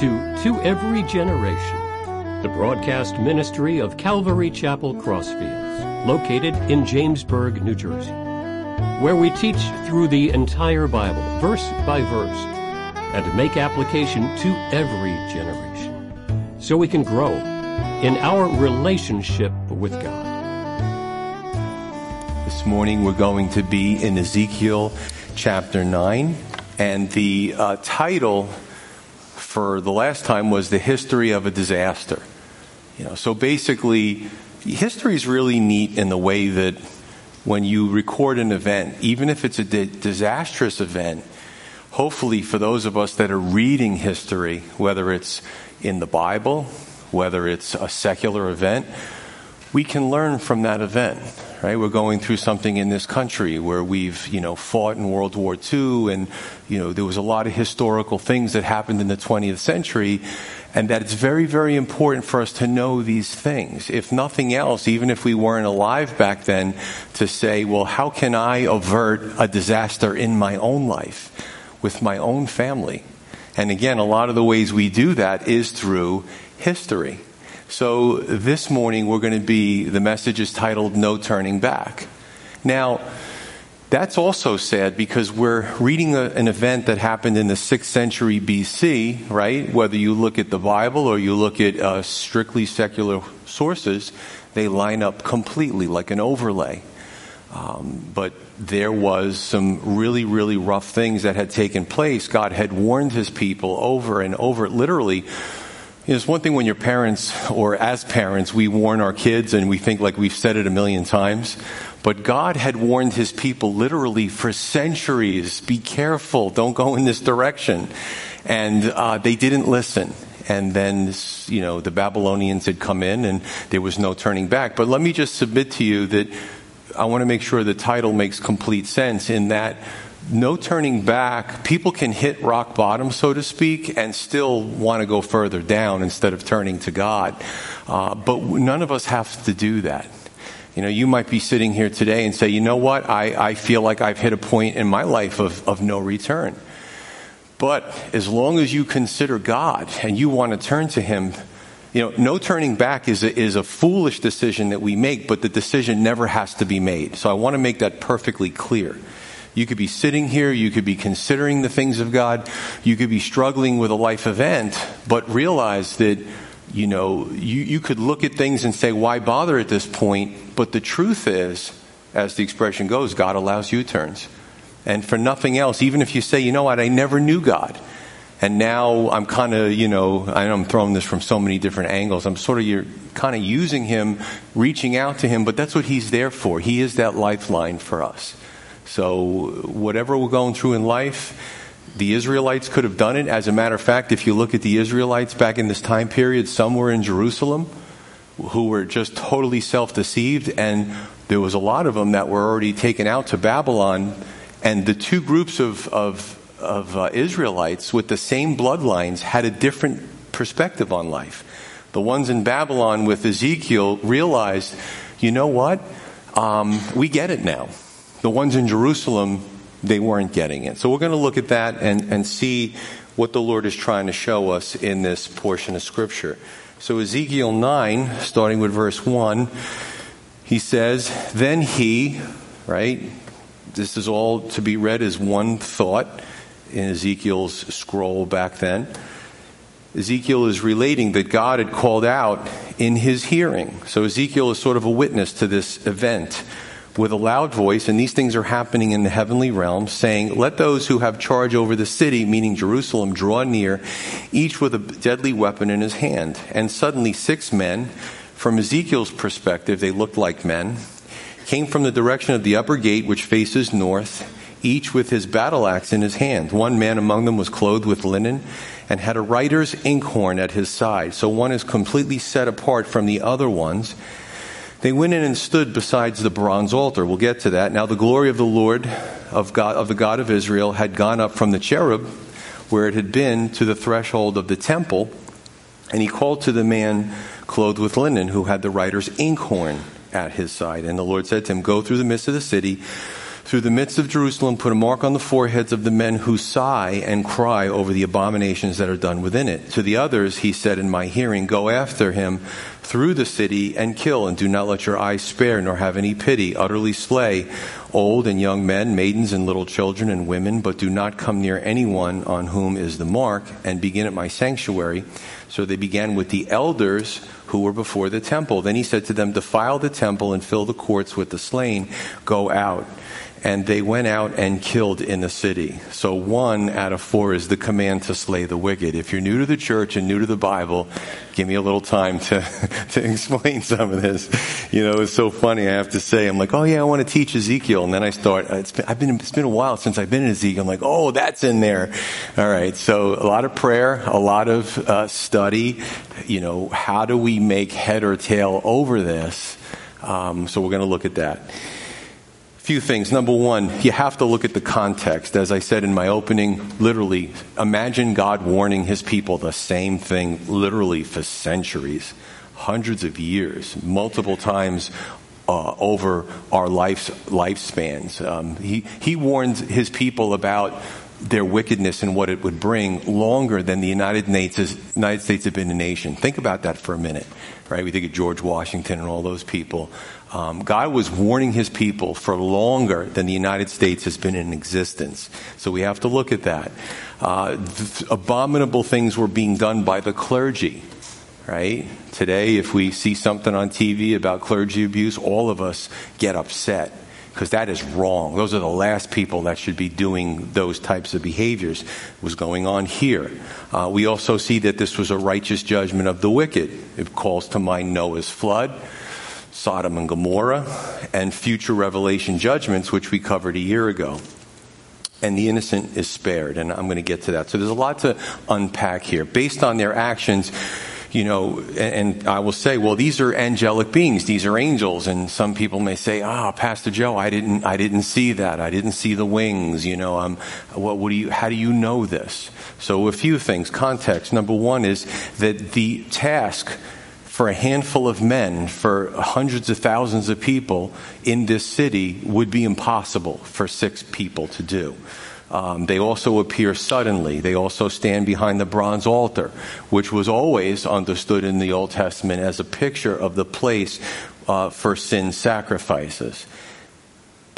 to To Every Generation, the broadcast ministry of Calvary Chapel Crossfields, located in Jamesburg, New Jersey, where we teach through the entire Bible, verse by verse, and make application to every generation, so we can grow in our relationship with God. This morning we're going to be in Ezekiel chapter 9, and the uh, title for the last time was the history of a disaster. You know, so basically, history is really neat in the way that when you record an event, even if it's a di- disastrous event, hopefully for those of us that are reading history, whether it's in the Bible, whether it's a secular event, we can learn from that event, right? We're going through something in this country where we've, you know, fought in World War II and, you know, there was a lot of historical things that happened in the 20th century and that it's very, very important for us to know these things. If nothing else, even if we weren't alive back then, to say, well, how can I avert a disaster in my own life with my own family? And again, a lot of the ways we do that is through history. So this morning we're going to be, the message is titled No Turning Back. Now, that's also sad because we're reading a, an event that happened in the 6th century BC, right? Whether you look at the Bible or you look at uh, strictly secular sources, they line up completely like an overlay. Um, but there was some really, really rough things that had taken place. God had warned his people over and over, literally you know, it's one thing when your parents, or as parents, we warn our kids and we think like we've said it a million times. But God had warned his people literally for centuries be careful, don't go in this direction. And uh, they didn't listen. And then, you know, the Babylonians had come in and there was no turning back. But let me just submit to you that I want to make sure the title makes complete sense in that no turning back. People can hit rock bottom, so to speak, and still want to go further down instead of turning to God. Uh, but none of us have to do that. You know, you might be sitting here today and say, you know what, I, I feel like I've hit a point in my life of, of no return. But as long as you consider God and you want to turn to Him, you know, no turning back is a, is a foolish decision that we make, but the decision never has to be made. So I want to make that perfectly clear. You could be sitting here, you could be considering the things of God, you could be struggling with a life event, but realize that, you know, you, you could look at things and say, why bother at this point? But the truth is, as the expression goes, God allows U turns. And for nothing else, even if you say, you know what, I never knew God. And now I'm kind of, you know, I'm throwing this from so many different angles. I'm sort of, you're kind of using Him, reaching out to Him, but that's what He's there for. He is that lifeline for us. So, whatever we're going through in life, the Israelites could have done it. As a matter of fact, if you look at the Israelites back in this time period, some were in Jerusalem who were just totally self deceived, and there was a lot of them that were already taken out to Babylon. And the two groups of, of, of uh, Israelites with the same bloodlines had a different perspective on life. The ones in Babylon with Ezekiel realized, you know what? Um, we get it now. The ones in Jerusalem, they weren't getting it. So we're going to look at that and, and see what the Lord is trying to show us in this portion of Scripture. So Ezekiel 9, starting with verse 1, he says, Then he, right? This is all to be read as one thought in Ezekiel's scroll back then. Ezekiel is relating that God had called out in his hearing. So Ezekiel is sort of a witness to this event with a loud voice, and these things are happening in the heavenly realm, saying, Let those who have charge over the city, meaning Jerusalem, draw near, each with a deadly weapon in his hand. And suddenly six men, from Ezekiel's perspective, they looked like men, came from the direction of the upper gate, which faces north, each with his battle axe in his hand. One man among them was clothed with linen and had a writer's inkhorn at his side. So one is completely set apart from the other ones. They went in and stood besides the bronze altar. We'll get to that. Now the glory of the Lord of God of the God of Israel had gone up from the cherub where it had been to the threshold of the temple, and he called to the man clothed with linen who had the writer's inkhorn at his side. And the Lord said to him, Go through the midst of the city through the midst of Jerusalem, put a mark on the foreheads of the men who sigh and cry over the abominations that are done within it. To the others, he said in my hearing, Go after him through the city and kill, and do not let your eyes spare, nor have any pity. Utterly slay old and young men, maidens and little children and women, but do not come near anyone on whom is the mark, and begin at my sanctuary. So they began with the elders who were before the temple. Then he said to them, Defile the temple and fill the courts with the slain. Go out and they went out and killed in the city. So one out of four is the command to slay the wicked. If you're new to the church and new to the Bible, give me a little time to, to explain some of this. You know, it's so funny. I have to say, I'm like, oh yeah, I want to teach Ezekiel. And then I start, it's been, I've been, it's been a while since I've been in Ezekiel. I'm like, oh, that's in there. All right. So a lot of prayer, a lot of uh, study. You know, how do we make head or tail over this? Um, so we're going to look at that few things. Number one, you have to look at the context. As I said in my opening, literally, imagine God warning his people the same thing literally for centuries, hundreds of years, multiple times uh, over our life, lifespans. Um, he, he warned his people about their wickedness and what it would bring longer than the United States, United States have been a nation. Think about that for a minute, right? We think of George Washington and all those people. Um, God was warning his people for longer than the United States has been in existence. So we have to look at that. Uh, abominable things were being done by the clergy, right? Today, if we see something on TV about clergy abuse, all of us get upset because that is wrong. Those are the last people that should be doing those types of behaviors. was going on here. Uh, we also see that this was a righteous judgment of the wicked. It calls to mind Noah's flood, Sodom and Gomorrah, and future revelation judgments, which we covered a year ago. And the innocent is spared, and I'm going to get to that. So there's a lot to unpack here. Based on their actions, you know, and, I will say, well, these are angelic beings, these are angels, and some people may say, ah, oh, Pastor Joe, I didn't, I didn't see that, I didn't see the wings, you know, um, what, what do you, how do you know this? So a few things, context. Number one is that the task for a handful of men, for hundreds of thousands of people in this city would be impossible for six people to do. Um, they also appear suddenly. They also stand behind the bronze altar, which was always understood in the Old Testament as a picture of the place uh, for sin sacrifices.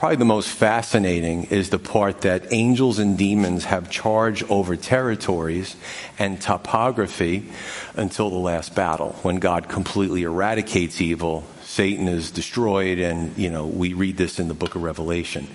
Probably the most fascinating is the part that angels and demons have charge over territories and topography until the last battle, when God completely eradicates evil. Satan is destroyed, and you know we read this in the Book of Revelation.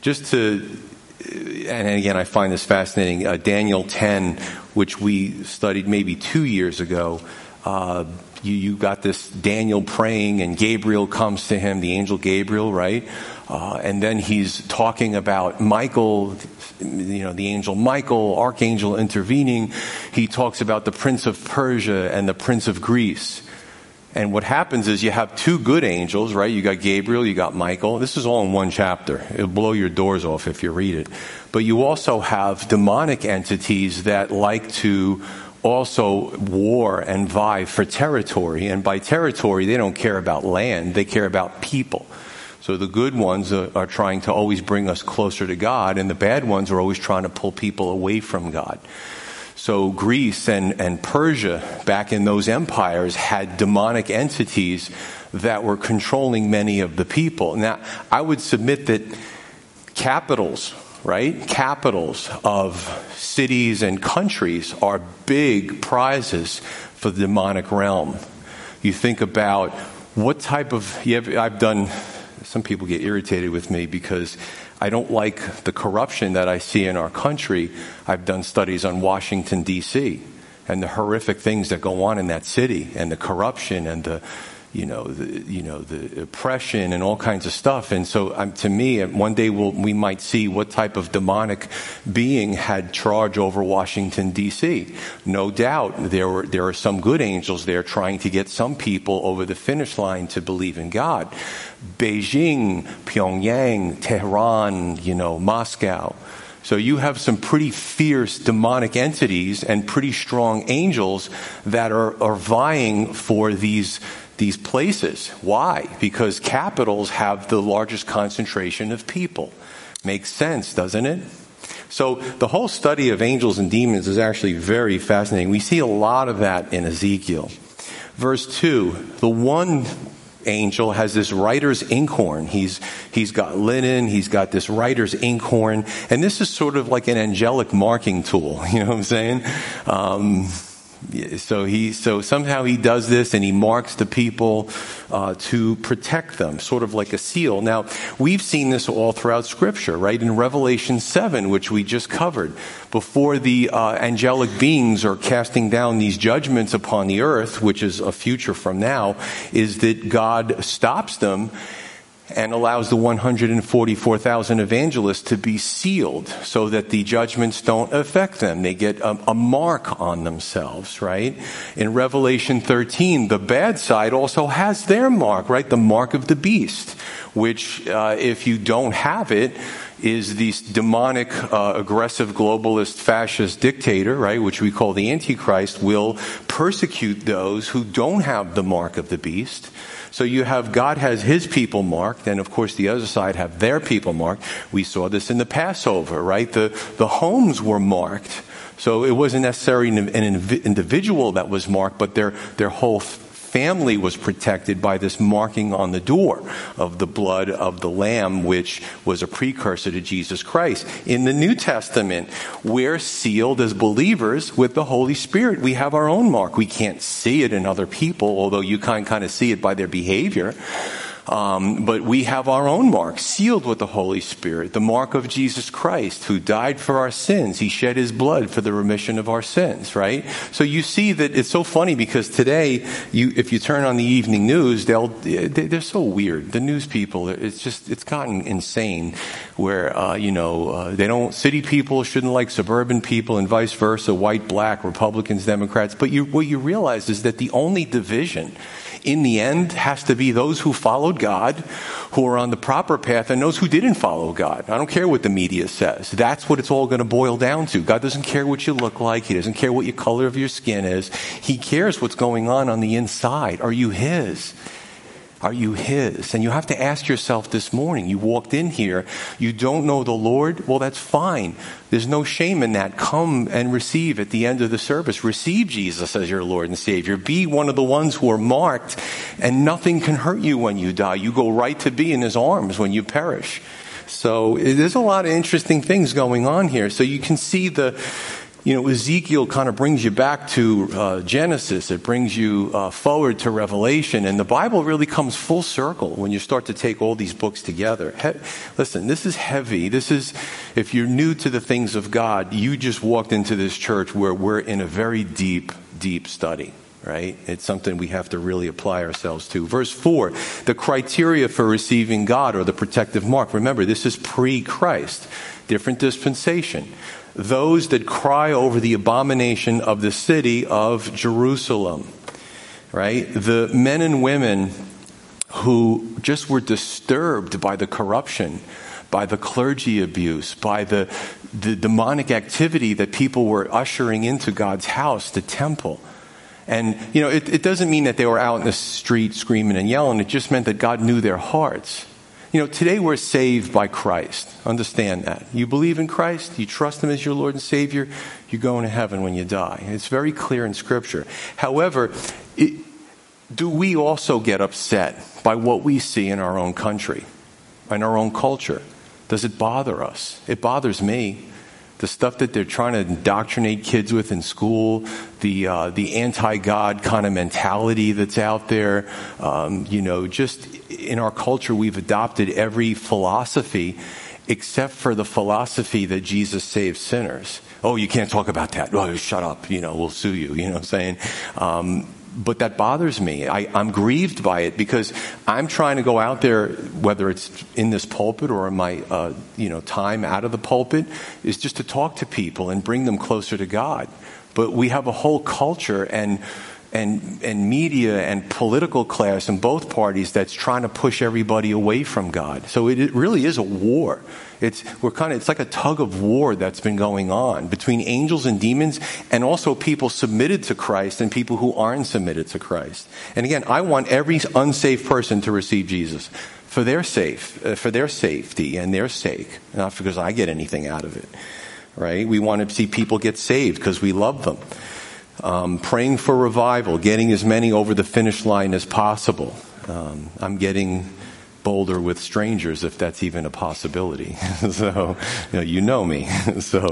Just to and again, I find this fascinating. Uh, Daniel 10, which we studied maybe two years ago, uh, you, you got this Daniel praying, and Gabriel comes to him, the angel Gabriel, right? Uh, and then he's talking about Michael, you know, the angel Michael, archangel intervening. He talks about the prince of Persia and the prince of Greece. And what happens is you have two good angels, right? You got Gabriel, you got Michael. This is all in one chapter. It'll blow your doors off if you read it. But you also have demonic entities that like to also war and vie for territory. And by territory, they don't care about land, they care about people. So the good ones are, are trying to always bring us closer to God, and the bad ones are always trying to pull people away from God. So Greece and, and Persia, back in those empires, had demonic entities that were controlling many of the people. Now, I would submit that capitals, right? Capitals of cities and countries are big prizes for the demonic realm. You think about what type of, I've done, some people get irritated with me because I don't like the corruption that I see in our country. I've done studies on Washington, D.C., and the horrific things that go on in that city, and the corruption and the you know, the, you know, the oppression and all kinds of stuff. And so, um, to me, uh, one day we'll, we might see what type of demonic being had charge over Washington D.C. No doubt, there were there are some good angels there trying to get some people over the finish line to believe in God. Beijing, Pyongyang, Tehran, you know, Moscow. So you have some pretty fierce demonic entities and pretty strong angels that are, are vying for these these places. Why? Because capitals have the largest concentration of people. Makes sense, doesn't it? So the whole study of angels and demons is actually very fascinating. We see a lot of that in Ezekiel. Verse 2, the one angel has this writer's inkhorn. He's, he's got linen, he's got this writer's inkhorn, and this is sort of like an angelic marking tool. You know what I'm saying? Um, so he so somehow he does this and he marks the people uh, to protect them sort of like a seal. Now we've seen this all throughout scripture right? In revelation 7 which we just covered before the uh, angelic beings are casting down these judgments upon the earth which is a future from now is that god stops them and allows the 144,000 evangelists to be sealed so that the judgments don't affect them. They get a, a, mark on themselves, right? In Revelation 13, the bad side also has their mark, right? The mark of the beast, which, uh, if you don't have it, is this demonic, uh, aggressive, globalist, fascist dictator, right, which we call the Antichrist, will persecute those who don't have the mark of the beast so you have God has his people marked, and of course the other side have their people marked. We saw this in the Passover, right? The, the homes were marked. So it wasn't necessarily an, individual that was marked, but their, their whole family was protected by this marking on the door of the blood of the Lamb, which was a precursor to Jesus Christ. In the New Testament, we're sealed as believers with the Holy Spirit. We have our own mark. We can't see it in other people, although you can kind of see it by their behavior. Um, but we have our own mark, sealed with the Holy Spirit, the mark of Jesus Christ, who died for our sins. He shed his blood for the remission of our sins, right? So you see that it's so funny because today, you, if you turn on the evening news, they'll, they're so weird. The news people, it's just, it's gotten insane where, uh, you know, uh, they don't, city people shouldn't like suburban people and vice versa, white, black, Republicans, Democrats. But you, what you realize is that the only division in the end has to be those who followed God, who are on the proper path, and those who didn't follow God. I don't care what the media says. That's what it's all going to boil down to. God doesn't care what you look like. He doesn't care what your color of your skin is. He cares what's going on on the inside. Are you His? Are you His? And you have to ask yourself this morning. You walked in here, you don't know the Lord? Well, that's fine. There's no shame in that. Come and receive at the end of the service. Receive Jesus as your Lord and Savior. Be one of the ones who are marked, and nothing can hurt you when you die. You go right to be in His arms when you perish. So there's a lot of interesting things going on here. So you can see the you know, Ezekiel kind of brings you back to uh, Genesis. It brings you uh, forward to Revelation. And the Bible really comes full circle when you start to take all these books together. He- listen, this is heavy. This is, if you're new to the things of God, you just walked into this church where we're in a very deep, deep study right? It's something we have to really apply ourselves to. Verse 4, the criteria for receiving God or the protective mark. Remember, this is pre Christ, different dispensation those that cry over the abomination of the city of Jerusalem. Right? The men and women who just were disturbed by the corruption, by the clergy abuse, by the, the demonic activity that people were ushering into God's house, the temple. And, you know, it, it doesn't mean that they were out in the street screaming and yelling. It just meant that God knew their hearts. You know, today we're saved by Christ. Understand that. You believe in Christ, you trust Him as your Lord and Savior, you're going to heaven when you die. It's very clear in Scripture. However, it, do we also get upset by what we see in our own country, in our own culture? Does it bother us? It bothers me the stuff that they're trying to indoctrinate kids with in school, the uh, the anti-God kind of mentality that's out there. Um, you know, just in our culture, we've adopted every philosophy except for the philosophy that Jesus saves sinners. Oh, you can't talk about that. Oh, shut up. You know, we'll sue you. You know what I'm saying? Um, but that bothers me. I, am grieved by it because I'm trying to go out there, whether it's in this pulpit or in my, uh, you know, time out of the pulpit, is just to talk to people and bring them closer to God. But we have a whole culture and and, and media and political class in both parties that's trying to push everybody away from God. So it, it really is a war. It's, we're kind of, it's like a tug of war that's been going on between angels and demons and also people submitted to Christ and people who aren't submitted to Christ. And again, I want every unsafe person to receive Jesus for their safe, uh, for their safety and their sake, not because I get anything out of it. Right? We want to see people get saved because we love them um, praying for revival, getting as many over the finish line as possible. Um, I'm getting bolder with strangers if that's even a possibility. so, you know, you know me. so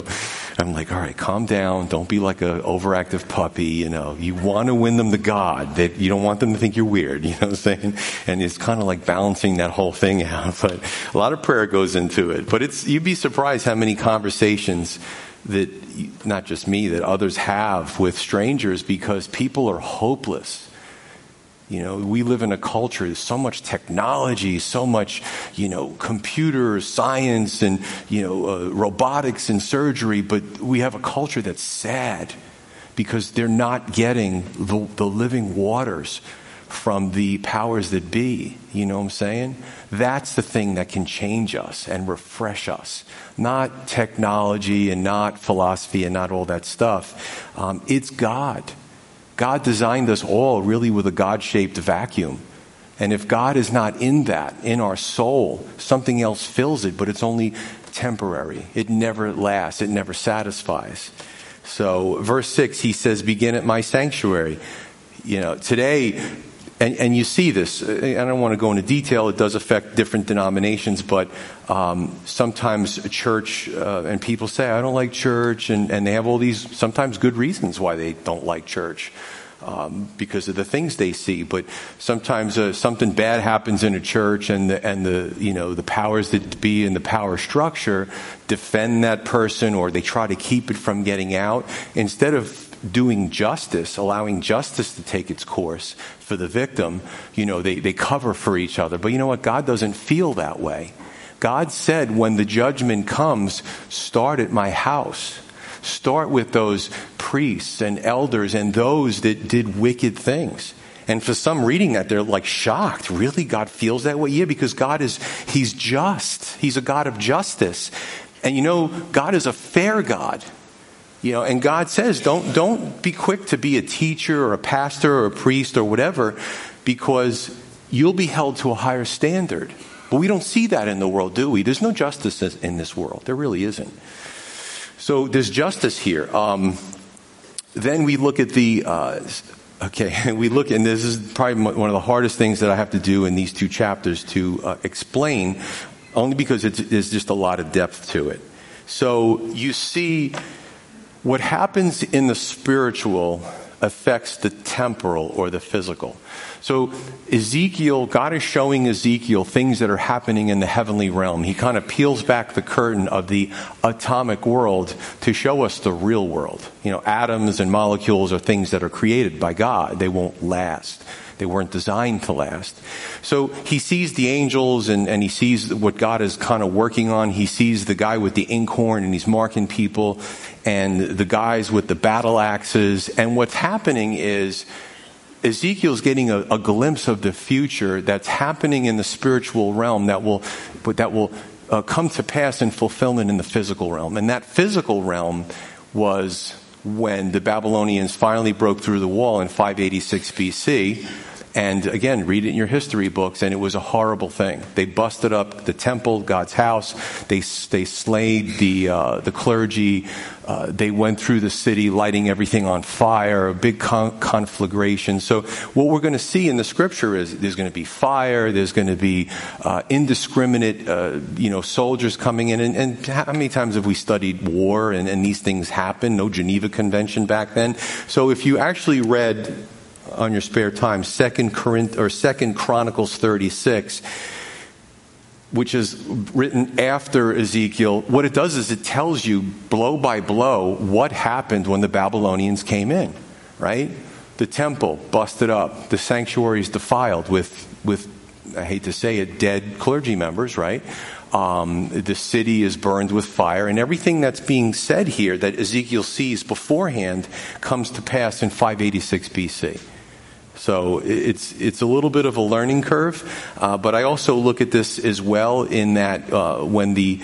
I'm like, all right, calm down. Don't be like an overactive puppy. You know, you want to win them to God. That you don't want them to think you're weird. You know what I'm saying? And it's kind of like balancing that whole thing out. But a lot of prayer goes into it. But it's, you'd be surprised how many conversations that not just me, that others have with strangers because people are hopeless. You know, we live in a culture, there's so much technology, so much, you know, computer science and, you know, uh, robotics and surgery, but we have a culture that's sad because they're not getting the, the living waters from the powers that be. You know what I'm saying? That's the thing that can change us and refresh us. Not technology and not philosophy and not all that stuff. Um, it's God. God designed us all really with a God shaped vacuum. And if God is not in that, in our soul, something else fills it, but it's only temporary. It never lasts, it never satisfies. So, verse 6, he says, Begin at my sanctuary. You know, today, and, and, you see this. I don't want to go into detail. It does affect different denominations, but um, sometimes a church uh, and people say, "I don't like church," and, and, they have all these sometimes good reasons why they don't like church. Um, because of the things they see, but sometimes uh, something bad happens in a church, and the, and the you know the powers that be in the power structure defend that person, or they try to keep it from getting out instead of doing justice, allowing justice to take its course for the victim, you know, they, they cover for each other. But you know what? God doesn't feel that way. God said, when the judgment comes, start at my house. Start with those priests and elders and those that did wicked things. And for some reading that, they're like shocked. Really? God feels that way? Yeah, because God is, He's just. He's a God of justice. And you know, God is a fair God. You know, and God says, don't, don't be quick to be a teacher or a pastor or a priest or whatever, because you'll be held to a higher standard. But we don't see that in the world, do we? There's no justice in this world. There really isn't. So there's justice here. Um, then we look at the, uh, okay, and we look, and this is probably one of the hardest things that I have to do in these two chapters to uh, explain, only because there's just a lot of depth to it. So you see what happens in the spiritual affects the temporal or the physical. So Ezekiel, God is showing Ezekiel things that are happening in the heavenly realm. He kind of peels back the curtain of the atomic world to show us the real world. You know, atoms and molecules are things that are created by God. They won't last. They weren't designed to last. So he sees the angels and, and he sees what God is kind of working on. He sees the guy with the inkhorn and he's marking people and the guys with the battle axes. And what's happening is Ezekiel's getting a, a glimpse of the future that's happening in the spiritual realm that will, that will uh, come to pass in fulfillment in the physical realm. And that physical realm was when the Babylonians finally broke through the wall in 586 BC and again, read it in your history books, and it was a horrible thing. They busted up the temple, God's house. They they slayed the uh, the clergy. Uh, they went through the city, lighting everything on fire. A big con- conflagration. So what we're going to see in the scripture is there's going to be fire. There's going to be uh, indiscriminate, uh, you know, soldiers coming in. And, and, how many times have we studied war and, and these things happen? No Geneva Convention back then. So if you actually read on your spare time, Second Corinth or Second Chronicles 36, which is written after Ezekiel. What it does is it tells you blow by blow what happened when the Babylonians came in, right? The temple busted up, the sanctuaries defiled with with I hate to say it, dead clergy members, right? Um, the city is burned with fire, and everything that's being said here that Ezekiel sees beforehand comes to pass in 586 BC. So it's it's a little bit of a learning curve, uh, but I also look at this as well in that uh, when the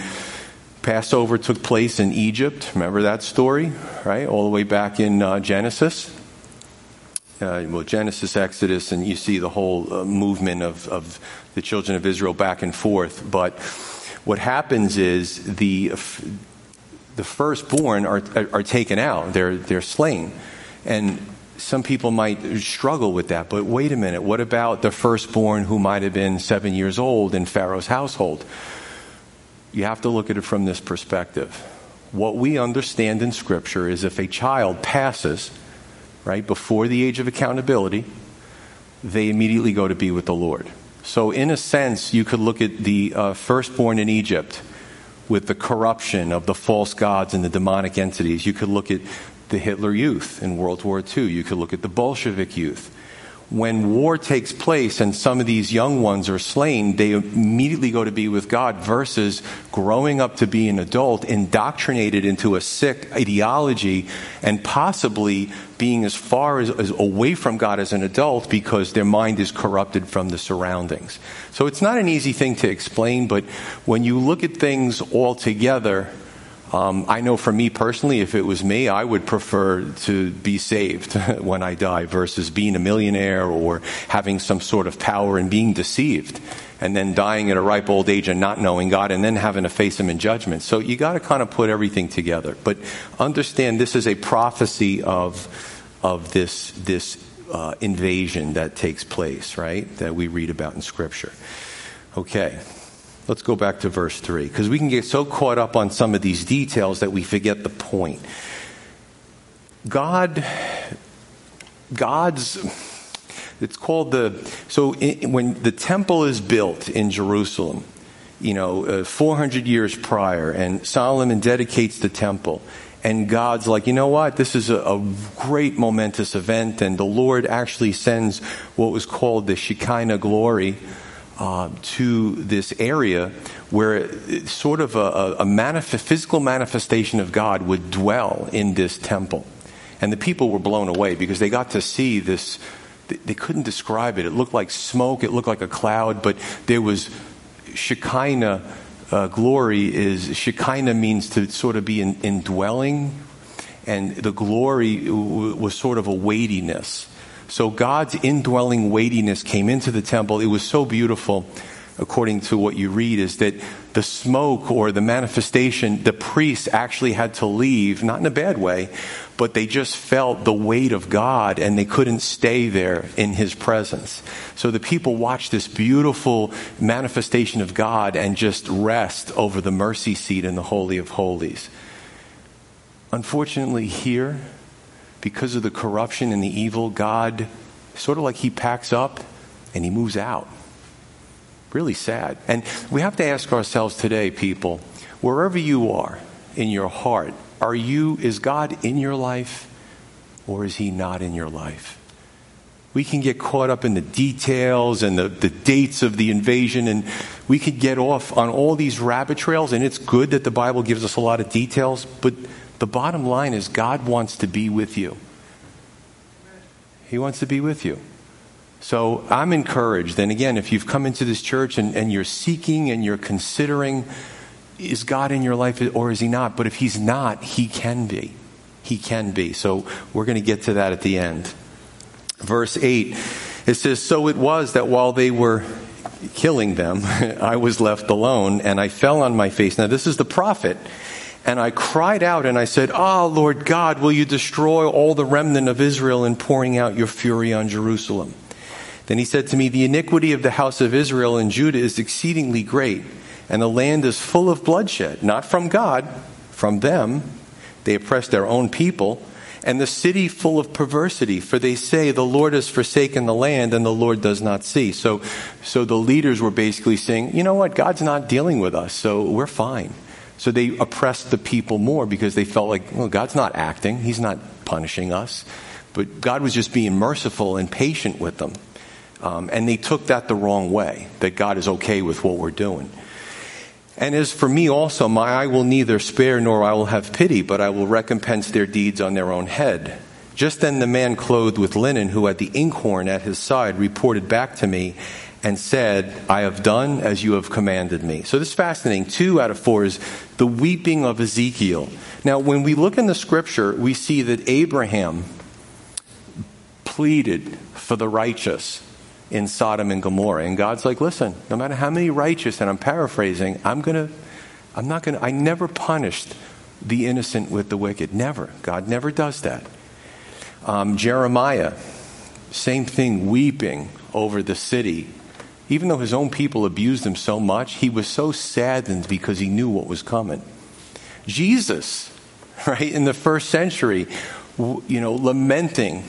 Passover took place in Egypt, remember that story, right? All the way back in uh, Genesis. Uh, well, Genesis, Exodus, and you see the whole uh, movement of, of the children of Israel back and forth. But what happens is the the firstborn are, are taken out; they're they're slain, and some people might struggle with that. But wait a minute, what about the firstborn who might have been seven years old in Pharaoh's household? You have to look at it from this perspective. What we understand in Scripture is if a child passes right before the age of accountability, they immediately go to be with the Lord. So, in a sense, you could look at the uh, firstborn in Egypt with the corruption of the false gods and the demonic entities. You could look at the Hitler Youth in World War II. You could look at the Bolshevik Youth. When war takes place and some of these young ones are slain, they immediately go to be with God versus growing up to be an adult, indoctrinated into a sick ideology, and possibly being as far as, as, away from God as an adult because their mind is corrupted from the surroundings. So it's not an easy thing to explain, but when you look at things all together, um, I know for me personally, if it was me, I would prefer to be saved when I die versus being a millionaire or having some sort of power and being deceived and then dying at a ripe old age and not knowing God and then having to face Him in judgment. So you got to kind of put everything together. But understand this is a prophecy of, of this, this uh, invasion that takes place, right? That we read about in Scripture. Okay. Let's go back to verse 3, because we can get so caught up on some of these details that we forget the point. God, God's, it's called the, so in, when the temple is built in Jerusalem, you know, uh, 400 years prior, and Solomon dedicates the temple, and God's like, you know what? This is a, a, great momentous event, and the Lord actually sends what was called the Shekinah glory uh, to this area where sort of a, a manif- physical manifestation of God would dwell in this temple. And the people were blown away because they got to see this. They couldn't describe it. It looked like smoke, it looked like a cloud, but there was Shekinah. Uh, glory is Shekinah means to sort of be in, indwelling, and the glory was sort of a weightiness. So God's indwelling weightiness came into the temple. It was so beautiful, according to what you read, is that the smoke or the manifestation, the priests actually had to leave, not in a bad way, but they just felt the weight of God and they couldn't stay there in His presence. So the people watched this beautiful manifestation of God and just rest over the mercy seat in the Holy of Holies. Unfortunately, here, because of the corruption and the evil, God sort of like he packs up and he moves out. Really sad. And we have to ask ourselves today, people, wherever you are in your heart, are you, is God in your life or is he not in your life? We can get caught up in the details and the, the dates of the invasion, and we could get off on all these rabbit trails, and it's good that the Bible gives us a lot of details, but the bottom line is God wants to be with you. He wants to be with you. So I'm encouraged. And again, if you've come into this church and, and you're seeking and you're considering, is God in your life or is He not? But if He's not, He can be. He can be. So we're going to get to that at the end. Verse 8, it says, So it was that while they were killing them, I was left alone and I fell on my face. Now, this is the prophet and I cried out and I said, Ah, oh, Lord God, will you destroy all the remnant of Israel in pouring out your fury on Jerusalem? Then he said to me, The iniquity of the house of Israel and Judah is exceedingly great, and the land is full of bloodshed, not from God, from them. They oppress their own people, and the city full of perversity, for they say, The Lord has forsaken the land, and the Lord does not see. So, so the leaders were basically saying, You know what? God's not dealing with us, so we're fine. So they oppressed the people more because they felt like, well, God's not acting. He's not punishing us. But God was just being merciful and patient with them. Um, and they took that the wrong way, that God is okay with what we're doing. And as for me also, my eye will neither spare nor I will have pity, but I will recompense their deeds on their own head. Just then the man clothed with linen, who had the inkhorn at his side, reported back to me and said, I have done as you have commanded me. So this is fascinating. Two out of four is the weeping of Ezekiel. Now, when we look in the scripture, we see that Abraham pleaded for the righteous in Sodom and Gomorrah. And God's like, listen, no matter how many righteous, and I'm paraphrasing, I'm going to, I'm not going to, I never punished the innocent with the wicked. Never. God never does that. Um, Jeremiah, same thing, weeping over the city. Even though his own people abused him so much, he was so saddened because he knew what was coming. Jesus, right, in the first century, you know, lamenting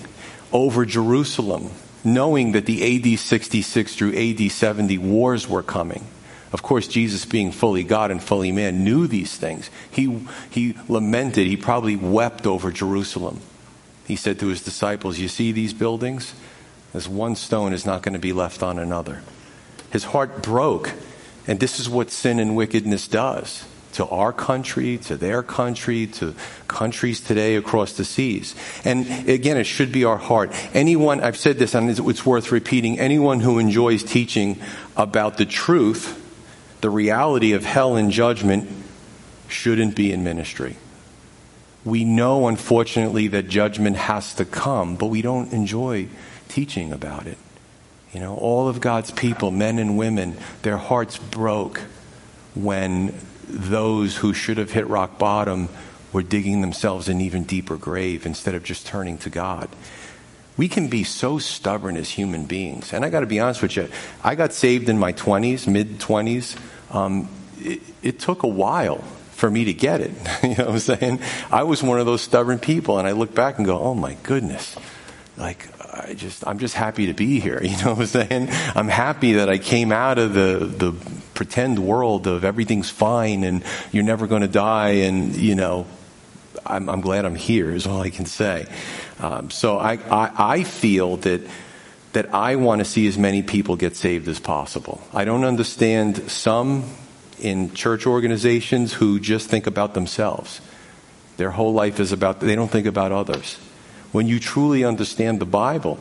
over Jerusalem knowing that the AD 66 through AD 70 wars were coming. Of course, Jesus, being fully God and fully man, knew these things. He, he lamented, he probably wept over Jerusalem. He said to his disciples, You see these buildings? This one stone is not going to be left on another. His heart broke, and this is what sin and wickedness does to our country, to their country, to countries today across the seas. And again, it should be our heart. Anyone, I've said this and it's worth repeating, anyone who enjoys teaching about the truth, the reality of hell and judgment, shouldn't be in ministry. We know, unfortunately, that judgment has to come, but we don't enjoy teaching about it. You know, all of God's people, men and women, their hearts broke when those who should have hit rock bottom were digging themselves an even deeper grave instead of just turning to God. We can be so stubborn as human beings. And I got to be honest with you, I got saved in my 20s, mid 20s. Um, it, it took a while for me to get it. you know what I'm saying? I was one of those stubborn people, and I look back and go, oh my goodness. Like, I just, I'm just happy to be here. You know what I'm saying? I'm happy that I came out of the, the pretend world of everything's fine and you're never going to die and, you know, I'm, I'm, glad I'm here is all I can say. Um, so I, I, I feel that that I want to see as many people get saved as possible. I don't understand some in church organizations who just think about themselves. Their whole life is about, they don't think about others. When you truly understand the Bible,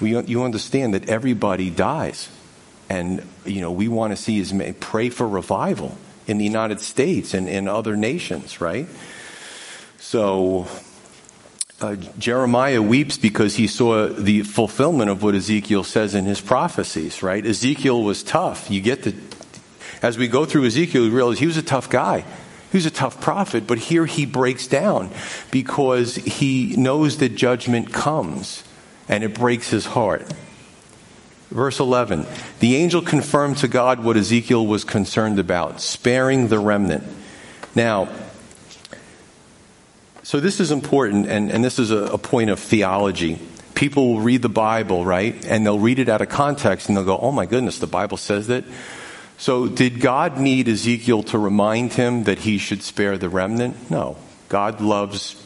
you understand that everybody dies. And, you know, we want to see is pray for revival in the United States and in other nations, right? So, uh, Jeremiah weeps because he saw the fulfillment of what Ezekiel says in his prophecies, right? Ezekiel was tough. You get to, as we go through Ezekiel, we realize he was a tough guy. Was a tough prophet, but here he breaks down because he knows that judgment comes and it breaks his heart. Verse 11 The angel confirmed to God what Ezekiel was concerned about, sparing the remnant. Now, so this is important, and, and this is a, a point of theology. People will read the Bible, right? And they'll read it out of context and they'll go, oh my goodness, the Bible says that. So, did God need Ezekiel to remind him that he should spare the remnant? No. God loves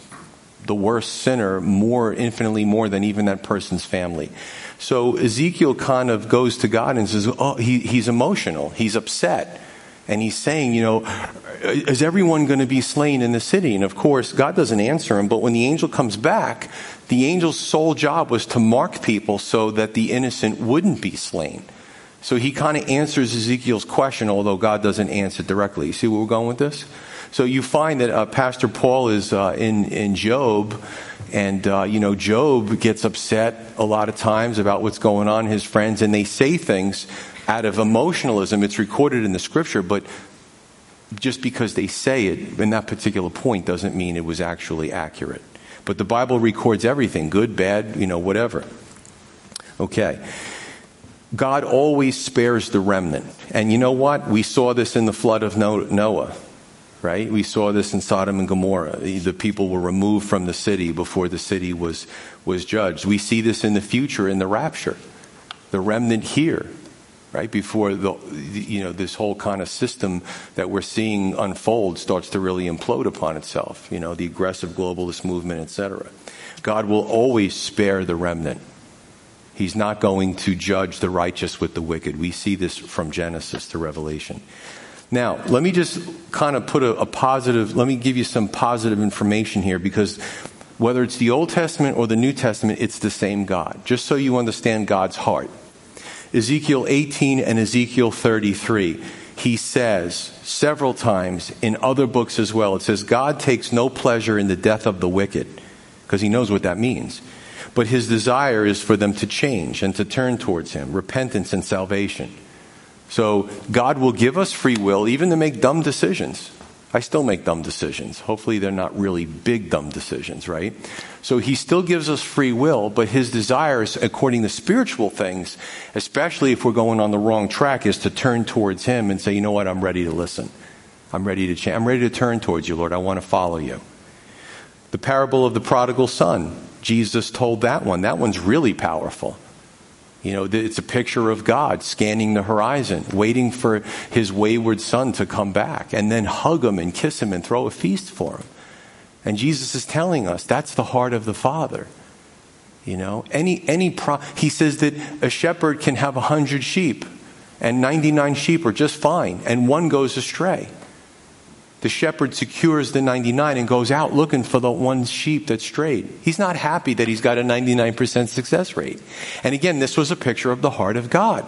the worst sinner more, infinitely more than even that person's family. So Ezekiel kind of goes to God and says, Oh, he, he's emotional. He's upset. And he's saying, you know, is everyone going to be slain in the city? And of course, God doesn't answer him. But when the angel comes back, the angel's sole job was to mark people so that the innocent wouldn't be slain. So he kind of answers Ezekiel's question, although God doesn't answer directly. You see where we're going with this? So you find that uh, Pastor Paul is uh, in, in Job and, uh, you know, Job gets upset a lot of times about what's going on, his friends, and they say things out of emotionalism. It's recorded in the scripture, but just because they say it in that particular point doesn't mean it was actually accurate. But the Bible records everything good, bad, you know, whatever. Okay. God always spares the remnant. And you know what? We saw this in the flood of Noah right? We saw this in Sodom and Gomorrah. The people were removed from the city before the city was, was judged. We see this in the future in the rapture. The remnant here, right? Before the, you know, this whole kind of system that we're seeing unfold starts to really implode upon itself, you know, the aggressive globalist movement, etc. God will always spare the remnant. He's not going to judge the righteous with the wicked. We see this from Genesis to Revelation. Now, let me just kind of put a, a positive, let me give you some positive information here because whether it's the Old Testament or the New Testament, it's the same God, just so you understand God's heart. Ezekiel 18 and Ezekiel 33, he says several times in other books as well, it says, God takes no pleasure in the death of the wicked, because he knows what that means. But his desire is for them to change and to turn towards him, repentance and salvation. So God will give us free will even to make dumb decisions. I still make dumb decisions. Hopefully, they're not really big dumb decisions, right? So he still gives us free will, but his desires, according to spiritual things, especially if we're going on the wrong track, is to turn towards him and say, you know what, I'm ready to listen. I'm ready to change. I'm ready to turn towards you, Lord. I want to follow you. The parable of the prodigal son, Jesus told that one. That one's really powerful. You know, it's a picture of God scanning the horizon, waiting for his wayward son to come back, and then hug him and kiss him and throw a feast for him. And Jesus is telling us that's the heart of the Father. You know, any, any pro- he says that a shepherd can have a hundred sheep, and 99 sheep are just fine, and one goes astray the shepherd secures the 99 and goes out looking for the one sheep that strayed. He's not happy that he's got a 99% success rate. And again, this was a picture of the heart of God.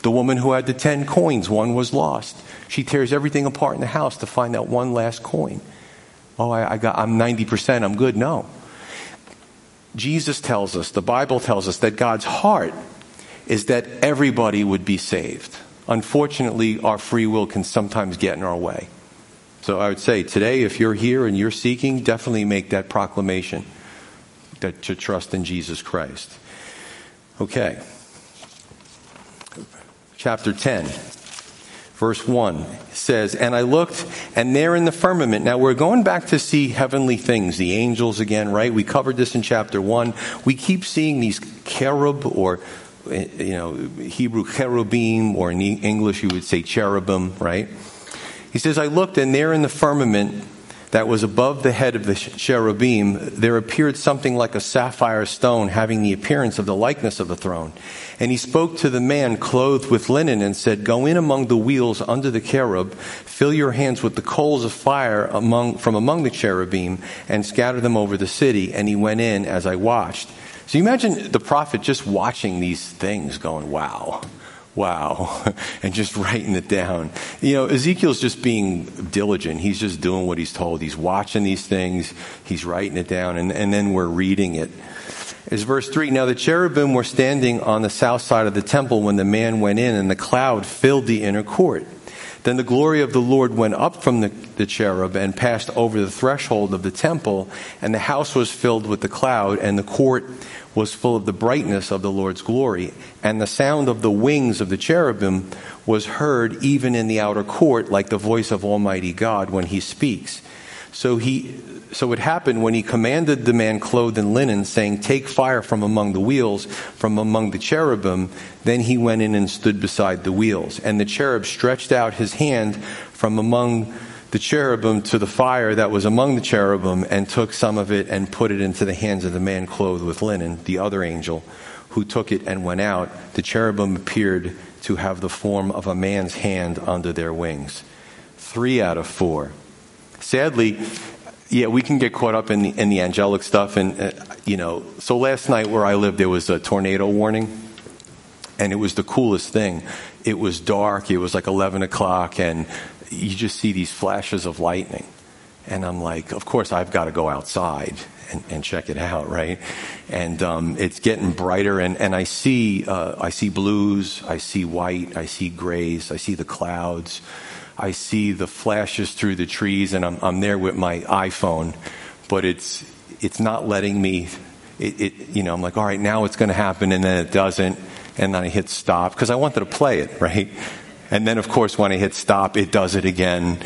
The woman who had the 10 coins, one was lost. She tears everything apart in the house to find that one last coin. Oh, I, I got, I'm 90%, I'm good. No. Jesus tells us, the Bible tells us that God's heart is that everybody would be saved. Unfortunately, our free will can sometimes get in our way. So I would say today, if you're here and you're seeking, definitely make that proclamation that to trust in Jesus Christ. Okay. Chapter 10, verse 1 says, And I looked, and there in the firmament, now we're going back to see heavenly things, the angels again, right? We covered this in chapter 1. We keep seeing these cherub or eh, you know, Hebrew cherubim, or in English you would say cherubim, right? He says, I looked, and there in the firmament that was above the head of the cherubim, there appeared something like a sapphire stone having the appearance of the likeness of a throne. And he spoke to the man clothed with linen and said, Go in among the wheels under the cherub, fill your hands with the coals of fire among, from among the cherubim, and scatter them over the city. And he went in as I watched. So you imagine the prophet just watching these things going, Wow wow, and just writing it down. You know, Ezekiel's just being diligent. He's just doing what he's told. He's watching these things, he's writing it down, and, and then we're reading it. it. Is verse 3 Now the cherubim were standing on the south side of the temple when the man went in, and the cloud filled the inner court. Then the glory of the Lord went up from the, the, cherub and passed over the threshold of the temple, and the house was filled with the cloud, and the court was full of the brightness of the Lord's glory. And the sound of the wings of the cherubim was heard even in the outer court, like the voice of Almighty God when he speaks. So he, so it happened when he commanded the man clothed in linen, saying, Take fire from among the wheels, from among the cherubim. Then he went in and stood beside the wheels. And the cherub stretched out his hand from among the cherubim to the fire that was among the cherubim and took some of it and put it into the hands of the man clothed with linen, the other angel, who took it and went out. The cherubim appeared to have the form of a man's hand under their wings. Three out of four. Sadly, yeah, we can get caught up in the, in the angelic stuff. And, uh, you know, so last night where I lived, there was a tornado warning. And it was the coolest thing. It was dark. It was like 11 o'clock. And you just see these flashes of lightning. And I'm like, of course, I've got to go outside and, and check it out, right? And um, it's getting brighter, and, and I see uh, I see blues, I see white, I see grays, I see the clouds, I see the flashes through the trees, and I'm, I'm there with my iPhone, but it's it's not letting me. It, it you know I'm like, all right, now it's going to happen, and then it doesn't, and then I hit stop because I wanted to play it, right? And then, of course, when I hit stop, it does it again.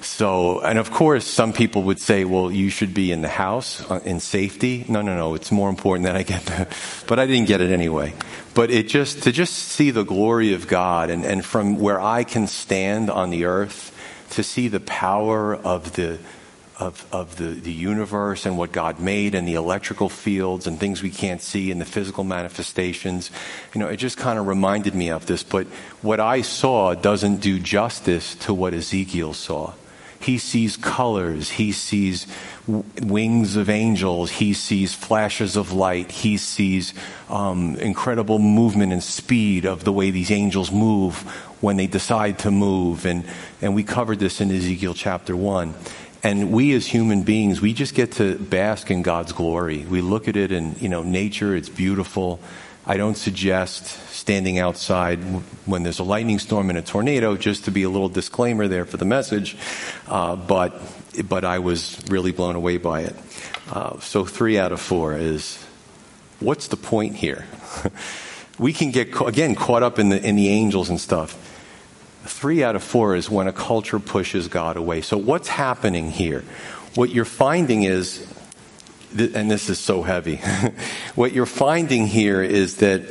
So, and of course, some people would say, well, you should be in the house uh, in safety. No, no, no. It's more important that I get the, but I didn't get it anyway. But it just, to just see the glory of God and, and from where I can stand on the earth, to see the power of the, of, of the, the universe and what God made and the electrical fields and things we can't see and the physical manifestations. You know, it just kind of reminded me of this. But what I saw doesn't do justice to what Ezekiel saw. He sees colors. He sees wings of angels. He sees flashes of light. He sees um, incredible movement and speed of the way these angels move when they decide to move. And, and we covered this in Ezekiel chapter 1. And we as human beings, we just get to bask in God's glory. We look at it and, you know, nature, it's beautiful. I don't suggest standing outside when there's a lightning storm and a tornado, just to be a little disclaimer there for the message. Uh, but, but I was really blown away by it. Uh, so three out of four is what's the point here? we can get, again, caught up in the, in the angels and stuff. Three out of four is when a culture pushes God away. So what's happening here? What you're finding is, and this is so heavy, what you're finding here is that,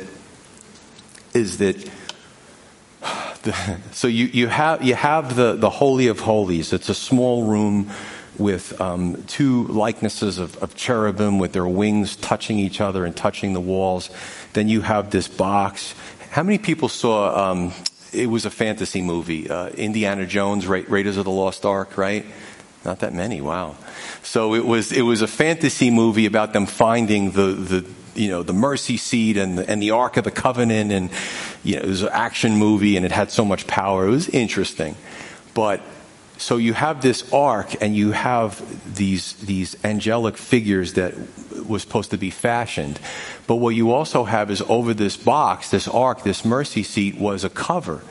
is that, so you, you have, you have the, the Holy of Holies. It's a small room with um, two likenesses of, of, cherubim with their wings touching each other and touching the walls. Then you have this box. How many people saw um, it was a fantasy movie. Uh, Indiana Jones, Ra- Raiders of the Lost Ark, right? Not that many. Wow. So it was it was a fantasy movie about them finding the the you know the mercy seat and the, and the Ark of the Covenant and you know it was an action movie and it had so much power. It was interesting, but so you have this ark and you have these these angelic figures that was supposed to be fashioned. But what you also have is over this box this ark this mercy seat was a cover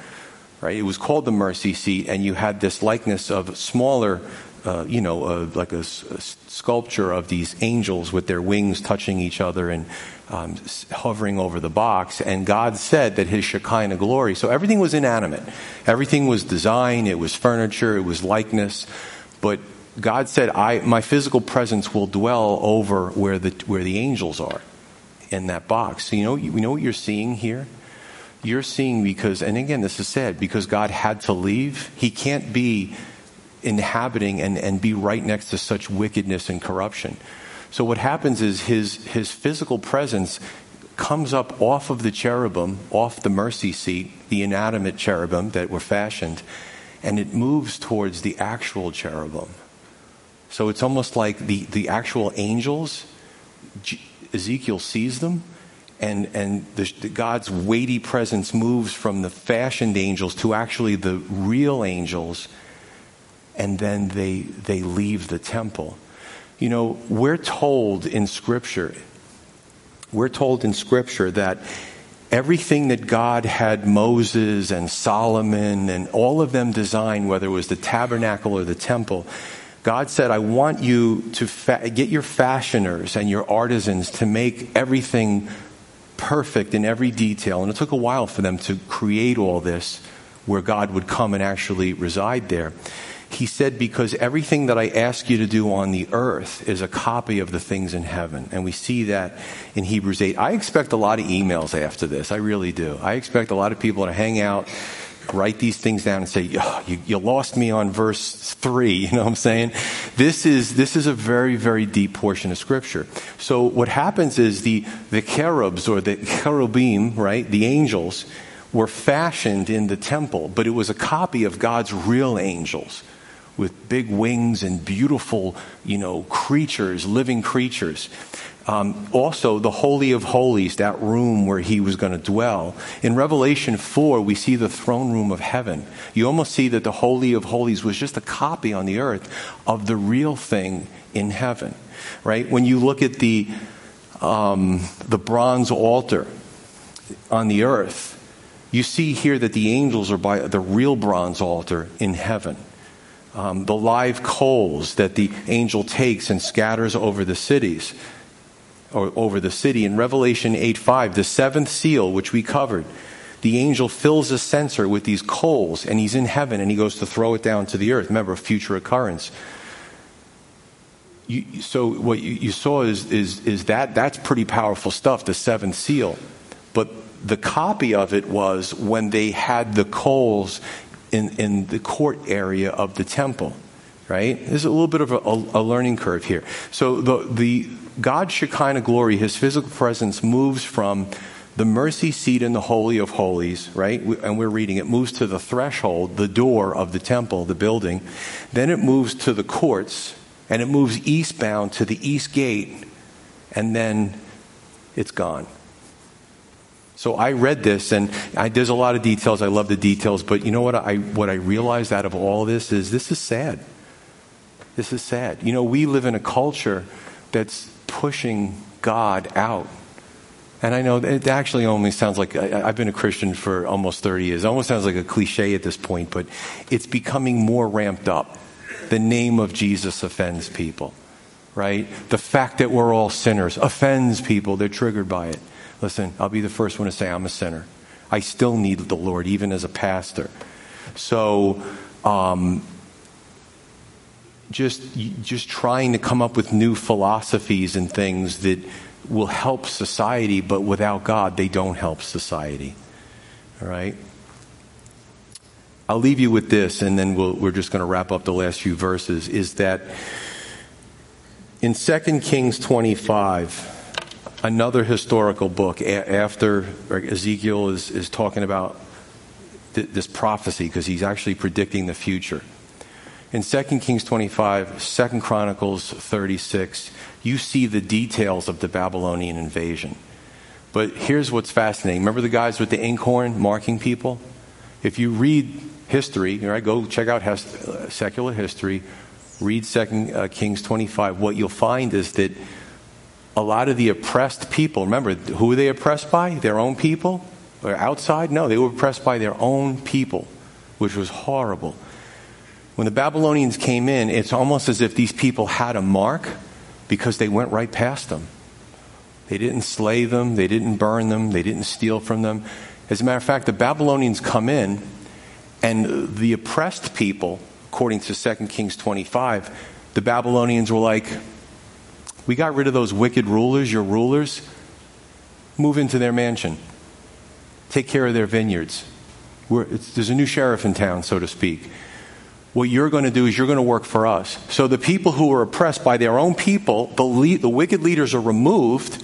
right? It was called the mercy seat and you had this likeness of smaller uh, you know uh, like a, a, sculpture of these angels with their wings touching each other and um, hovering over the box. And God said that His Shekinah glory, so everything was inanimate. Everything was design, it was furniture, it was likeness. But God said, I, my physical presence will dwell over where the, where the angels are in that box. So you know, you know what you're seeing here? You're seeing because, and again, this is sad, because God had to leave. He can't be inhabiting and, and be right next to such wickedness and corruption. So what happens is his, his physical presence comes up off of the cherubim, off the mercy seat, the inanimate cherubim that were fashioned, and it moves towards the actual cherubim. So it's almost like the, the actual angels, Ezekiel sees them, and, and the, the God's weighty presence moves from the fashioned angels to actually the real angels, and then they, they leave the temple. You know, we're told in Scripture, we're told in Scripture that everything that God had Moses and Solomon and all of them design, whether it was the tabernacle or the temple, God said, I want you to fa- get your fashioners and your artisans to make everything perfect in every detail. And it took a while for them to create all this where God would come and actually reside there. He said, Because everything that I ask you to do on the earth is a copy of the things in heaven. And we see that in Hebrews 8. I expect a lot of emails after this. I really do. I expect a lot of people to hang out, write these things down, and say, oh, you, you lost me on verse 3. You know what I'm saying? This is, this is a very, very deep portion of Scripture. So what happens is the, the cherubs or the cherubim, right, the angels, were fashioned in the temple, but it was a copy of God's real angels with big wings and beautiful, you know, creatures, living creatures. Um, also, the Holy of Holies, that room where he was going to dwell. In Revelation 4, we see the throne room of heaven. You almost see that the Holy of Holies was just a copy on the earth of the real thing in heaven, right? When you look at the, um, the bronze altar on the earth, you see here that the angels are by the real bronze altar in heaven um, the live coals that the angel takes and scatters over the cities or over the city. In revelation 8 5 the seventh seal which we covered the angel fills a censer with these coals and he's in heaven and he goes to throw it down to the earth. Remember future occurrence. You, so what you, you saw is, is, is that that's pretty powerful stuff the seventh seal. But the copy of it was when they had the coals in, in the court area of the temple. right? There's a little bit of a, a, a learning curve here. So the, the God's Shekinah glory, his physical presence moves from the mercy seat in the Holy of Holies, right? And we're reading it moves to the threshold, the door of the temple, the building. Then it moves to the courts, and it moves eastbound to the east gate, and then it's gone. So I read this, and I, there's a lot of details. I love the details, but you know what I what I realized out of all this is this is sad. This is sad. You know, we live in a culture that's pushing God out and I know it actually only sounds like I've been a Christian for almost 30 years. It almost sounds like a cliche at this point, but it's becoming more ramped up. The name of Jesus offends people, right? The fact that we're all sinners offends people. They're triggered by it. Listen, I'll be the first one to say I'm a sinner. I still need the Lord, even as a pastor. So, um, just just trying to come up with new philosophies and things that will help society, but without God, they don't help society. All right? I'll leave you with this, and then we we are just going to wrap up the last few verses. Is that in 2 Kings 25, another historical book, after Ezekiel is, is talking about th- this prophecy, because he's actually predicting the future. In 2 Kings 25, 2 Chronicles 36, you see the details of the Babylonian invasion. But here's what's fascinating. Remember the guys with the inkhorn marking people? If you read history, right, go check out secular history, read 2 uh, Kings 25, what you'll find is that a lot of the oppressed people, remember, who were they oppressed by? Their own people? Or outside? No, they were oppressed by their own people, which was horrible. When the Babylonians came in, it's almost as if these people had a mark because they went right past them. They didn't slay them, they didn't burn them, they didn't steal from them. As a matter of fact, the Babylonians come in, and the oppressed people, according to 2 Kings 25, the Babylonians were like, We got rid of those wicked rulers, your rulers. Move into their mansion, take care of their vineyards. there's a new sheriff in town, so to speak what you're going to do is you're going to work for us. So the people who are oppressed by their own people, the, lead, the wicked leaders are removed,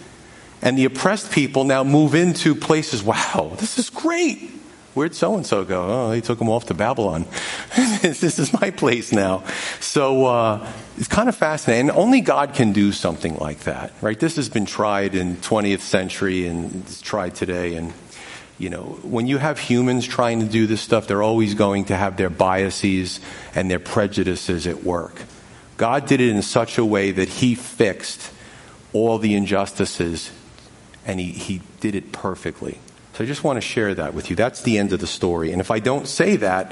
and the oppressed people now move into places. Wow, this is great. Where'd so and so go? Oh, they took them off to Babylon. this is my place now. So uh, it's kind of fascinating. only God can do something like that, right? This has been tried in 20th century and it's tried today, and you know, when you have humans trying to do this stuff, they're always going to have their biases and their prejudices at work. God did it in such a way that He fixed all the injustices and He, he did it perfectly. So I just want to share that with you. That's the end of the story. And if I don't say that,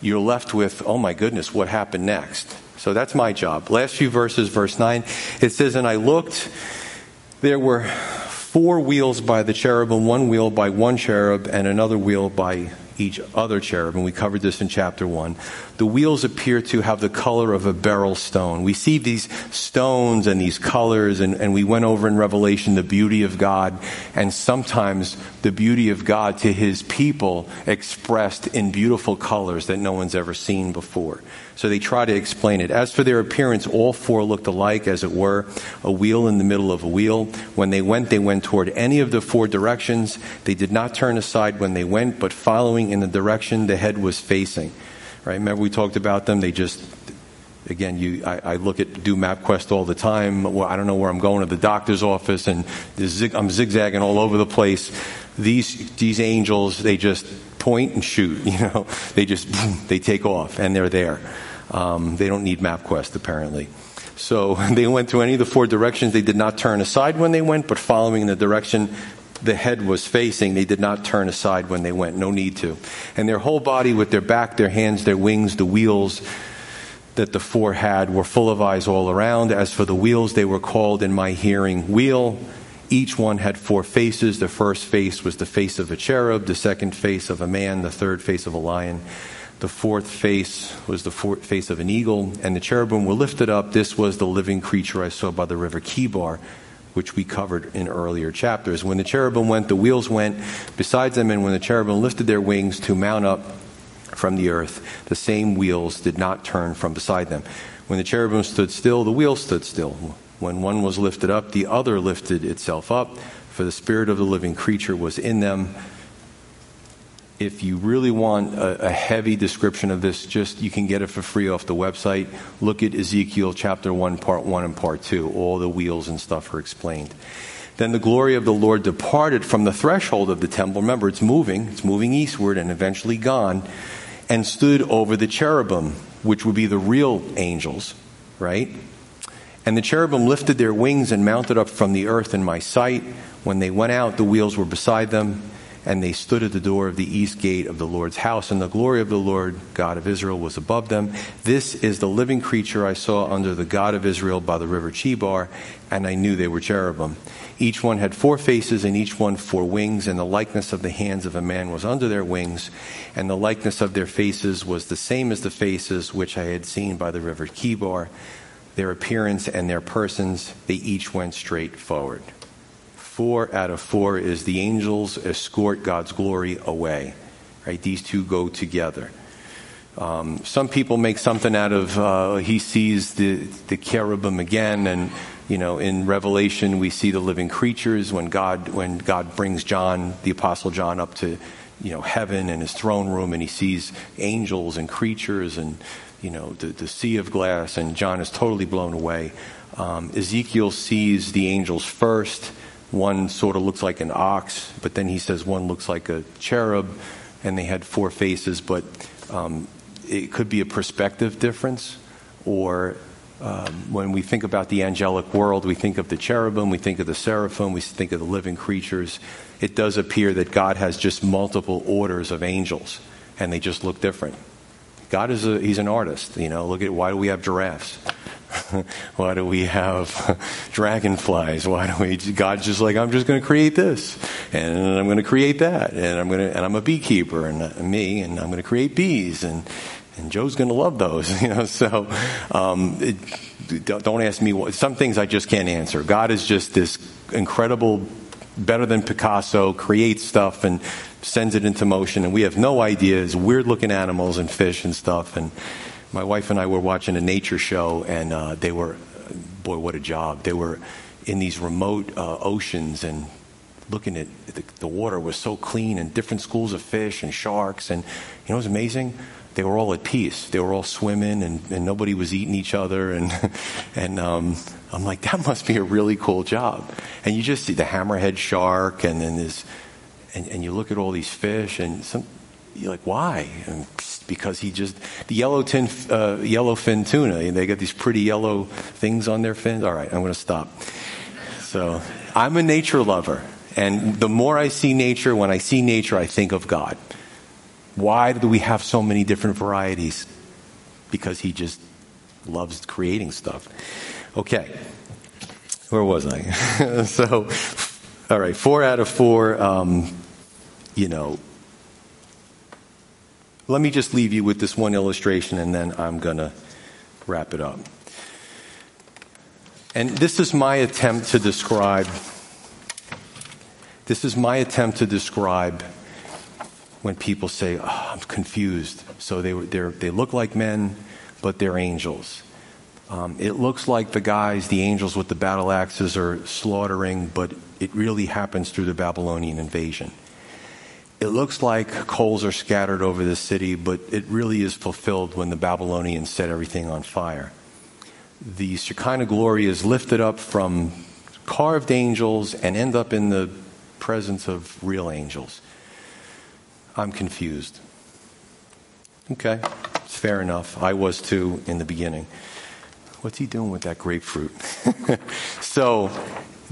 you're left with, oh my goodness, what happened next? So that's my job. Last few verses, verse 9, it says, And I looked, there were four wheels by the cherubim, one wheel by one cherub, and another wheel by each other cherub. And we covered this in chapter one. The wheels appear to have the color of a beryl stone. We see these stones and these colors, and, and we went over in Revelation the beauty of God, and sometimes the beauty of God to his people expressed in beautiful colors that no one's ever seen before. So they try to explain it. As for their appearance, all four looked alike, as it were, a wheel in the middle of a wheel. When they went, they went toward any of the four directions. They did not turn aside when they went, but following in the direction the head was facing. Right? Remember we talked about them? They just again, you, I, I, look at do MapQuest all the time. Well, I don't know where I'm going to the doctor's office, and zig, I'm zigzagging all over the place. These these angels, they just point and shoot. You know, they just they take off and they're there. Um, they don't need MapQuest apparently. So they went to any of the four directions. They did not turn aside when they went, but following the direction the head was facing, they did not turn aside when they went. No need to. And their whole body, with their back, their hands, their wings, the wheels that the four had, were full of eyes all around. As for the wheels, they were called in my hearing wheel each one had four faces. The first face was the face of a cherub, the second face of a man, the third face of a lion. The fourth face was the face of an eagle, and the cherubim were lifted up. This was the living creature I saw by the river Chebar, which we covered in earlier chapters. When the cherubim went, the wheels went besides them, and when the cherubim lifted their wings to mount up, from the earth, the same wheels did not turn from beside them. When the cherubim stood still, the wheels stood still. When one was lifted up, the other lifted itself up, for the spirit of the living creature was in them. If you really want a, a, heavy description of this, just you can get it for free off the website. Look at Ezekiel chapter 1, part 1 and part 2. All the wheels and stuff are explained. Then the glory of the Lord departed from the threshold of the temple. Remember, it's moving, it's moving eastward and eventually gone, and stood over the cherubim, which would be the real angels, right? And the cherubim lifted their wings and mounted up from the earth in my sight. When they went out, the wheels were beside them, and they stood at the door of the east gate of the Lord's house, and the glory of the Lord God of Israel was above them. This is the living creature I saw under the God of Israel by the river Chebar, and I knew they were cherubim. Each one had four faces, and each one four wings, and the likeness of the hands of a man was under their wings, and the likeness of their faces was the same as the faces which I had seen by the river Chebar. Their appearance and their persons, they each went straight forward. Four out of four is the angels escort God's glory away. Right? These two go together. Um, some people make something out of uh, he sees the, the cherubim again and you know, in Revelation, we see the living creatures when God, when God brings John, the Apostle John, up to, you know, heaven and his throne room, and he sees angels and creatures and, you know, the, the sea of glass, and John is totally blown away. Um, Ezekiel sees the angels first. One sort of looks like an ox, but then he says one looks like a cherub, and they had four faces, but um, it could be a perspective difference, or um, when we think about the angelic world, we think of the cherubim, we think of the seraphim, we think of the living creatures. It does appear that God has just multiple orders of angels, and they just look different. God is a, he's an artist, you know. Look at why do we have giraffes? why do we have dragonflies? Why do we? God's just like I'm just going to create this, and I'm going to create that, and I'm going to, and I'm a beekeeper, and me, and I'm going to create bees, and and Joe's going to love those, you know. So um, it, don't ask me what. Some things I just can't answer. God is just this incredible, better than Picasso, creates stuff and sends it into motion, and we have no ideas. Weird looking animals and fish and stuff. And my wife and I were watching a nature show, and uh, they were, boy, what a job! They were in these remote uh, oceans and looking at the, the, water was so clean and different schools of fish and sharks and you know it was amazing they were all at peace. They were all swimming, and, and nobody was eating each other. And and um, I'm like, that must be a really cool job. And you just see the hammerhead shark, and then this, and, and you look at all these fish, and some, you're like, why? And because he just the yellow tin, uh, yellowfin tuna. And they got these pretty yellow things on their fins. All right, I'm going to stop. So I'm a nature lover, and the more I see nature, when I see nature, I think of God. Why do we have so many different varieties? Because he just loves creating stuff. Okay. Where was I? so, all right, four out of four, um, you know. Let me just leave you with this one illustration and then I'm going to wrap it up. And this is my attempt to describe. This is my attempt to describe when people say, oh, I'm confused. So they, they look like men, but they're angels. Um, it looks like the guys, the angels with the battle axes, are slaughtering, but it really happens through the Babylonian invasion. It looks like coals are scattered over the city, but it really is fulfilled when the Babylonians set everything on fire. The Shekinah glory is lifted up from carved angels and end up in the presence of real angels. I'm confused. Okay, it's fair enough. I was too in the beginning. What's he doing with that grapefruit? so,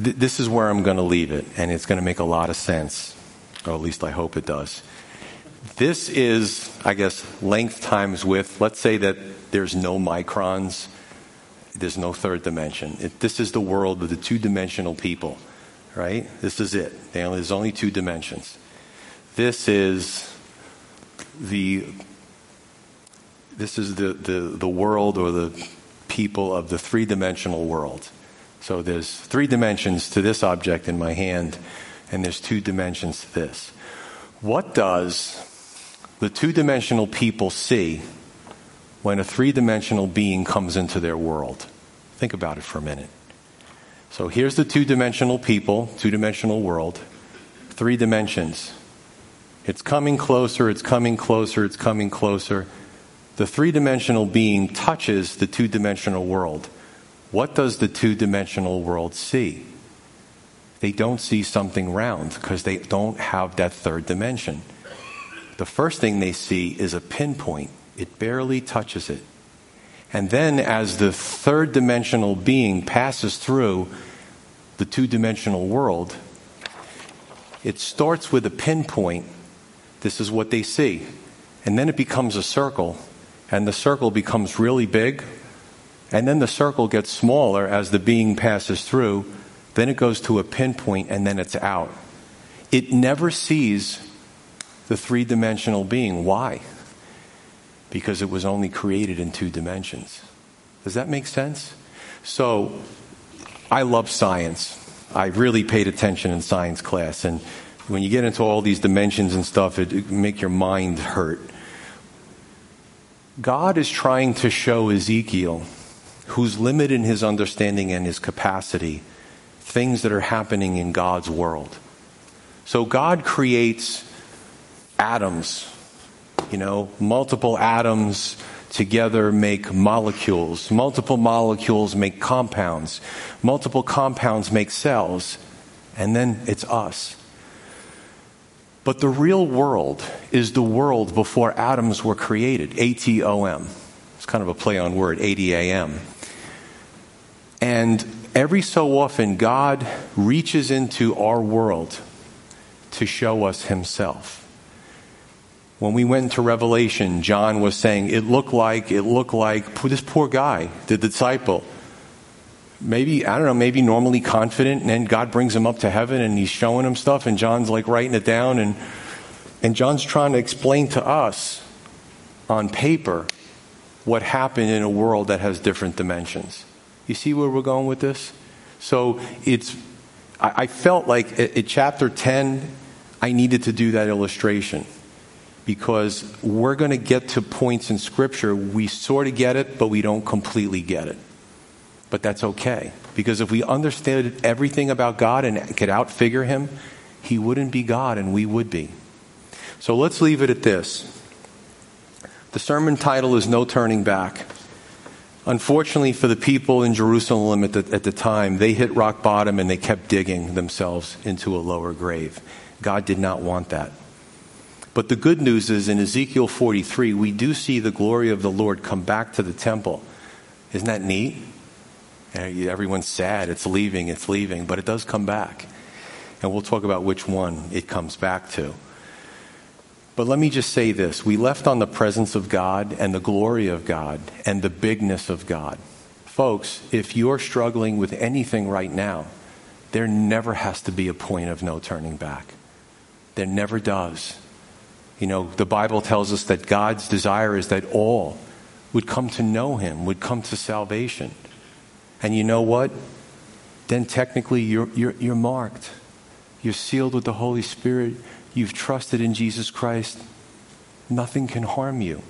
th- this is where I'm going to leave it, and it's going to make a lot of sense, or at least I hope it does. This is, I guess, length times width. Let's say that there's no microns, there's no third dimension. It, this is the world of the two dimensional people, right? This is it. There's only two dimensions. This is the this is the, the, the world or the people of the three dimensional world. So there's three dimensions to this object in my hand, and there's two dimensions to this. What does the two dimensional people see when a three dimensional being comes into their world. Think about it for a minute. So here's the two dimensional people, two dimensional world, three dimensions. It's coming closer, it's coming closer, it's coming closer. The three dimensional being touches the two dimensional world. What does the two dimensional world see? They don't see something round because they don't have that third dimension. The first thing they see is a pinpoint, it barely touches it. And then, as the third dimensional being passes through the two dimensional world, it starts with a pinpoint. This is what they see. And then it becomes a circle, and the circle becomes really big, and then the circle gets smaller as the being passes through. Then it goes to a pinpoint, and then it's out. It never sees the three dimensional being. Why? because it was only created in two dimensions. Does that make sense? So, I love science. I really paid attention in science class, and when you get into all these dimensions and stuff, it, it make your mind hurt. God is trying to show Ezekiel, who's limited in his understanding and his capacity, things that are happening in God's world. So God creates atoms you know, multiple atoms together make molecules. Multiple molecules make compounds. Multiple compounds make cells. And then it's us. But the real world is the world before atoms were created. A T O M. It's kind of a play on word, 80 AM. And every so often, God reaches into our world to show us Himself. When we went into Revelation, John was saying, it looked like, it looked like this poor guy, the disciple. Maybe, I don't know, maybe normally confident, and then God brings him up to heaven and he's showing him stuff, and John's like writing it down, and, and John's trying to explain to us on paper what happened in a world that has different dimensions. You see where we're going with this? So it's, I, felt like at chapter 10, I needed to do that illustration because we're going to get to points in Scripture we sort of get it, but we don't completely get it. But that's okay, because if we understood everything about God and could outfigure Him, He wouldn't be God and we would be. So let's leave it at this. The sermon title is No Turning Back. Unfortunately for the people in Jerusalem at the, at the time, they hit rock bottom and they kept digging themselves into a lower grave. God did not want that. But the good news is in Ezekiel 43, we do see the glory of the Lord come back to the temple. Isn't that neat? Everyone's sad. It's leaving, it's leaving, but it does come back. And we'll talk about which one it comes back to. But let me just say this we left on the presence of God and the glory of God and the bigness of God. Folks, if you're struggling with anything right now, there never has to be a point of no turning back. There never does. You know, the Bible tells us that God's desire is that all would come to know Him, would come to salvation. And you know what? Then technically you're, you're, you're marked. You're sealed with the Holy Spirit. You've trusted in Jesus Christ. Nothing can harm you.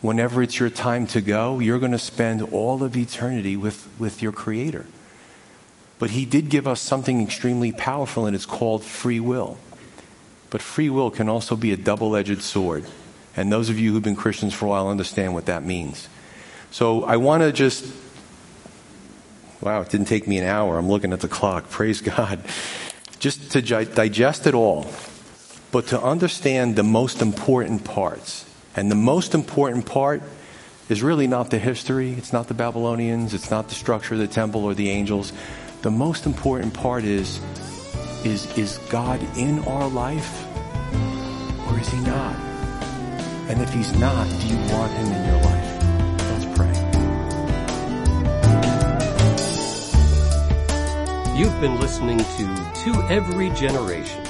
Whenever it's your time to go, you're going to spend all of eternity with, with your Creator. But He did give us something extremely powerful, and it's called free will. But free will can also be a double edged sword. And those of you who've been Christians for a while understand what that means. So I want to just, wow, it didn't take me an hour. I'm looking at the clock. Praise God. Just to digest it all, but to understand the most important parts. And the most important part is really not the history, it's not the Babylonians, it's not the structure of the temple or the angels. The most important part is is, is God in our life or is he not? And if he's not, do you want him in your life? Let's pray. You've been listening to To Every Generation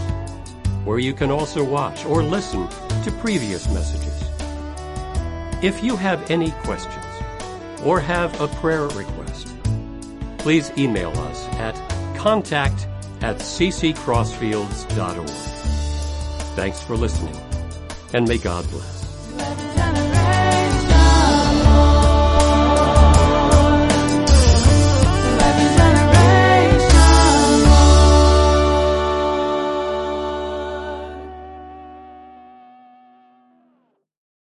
where you can also watch or listen to previous messages. If you have any questions or have a prayer request, please email us at contact at cccrossfields.org. Thanks for listening, and may God bless.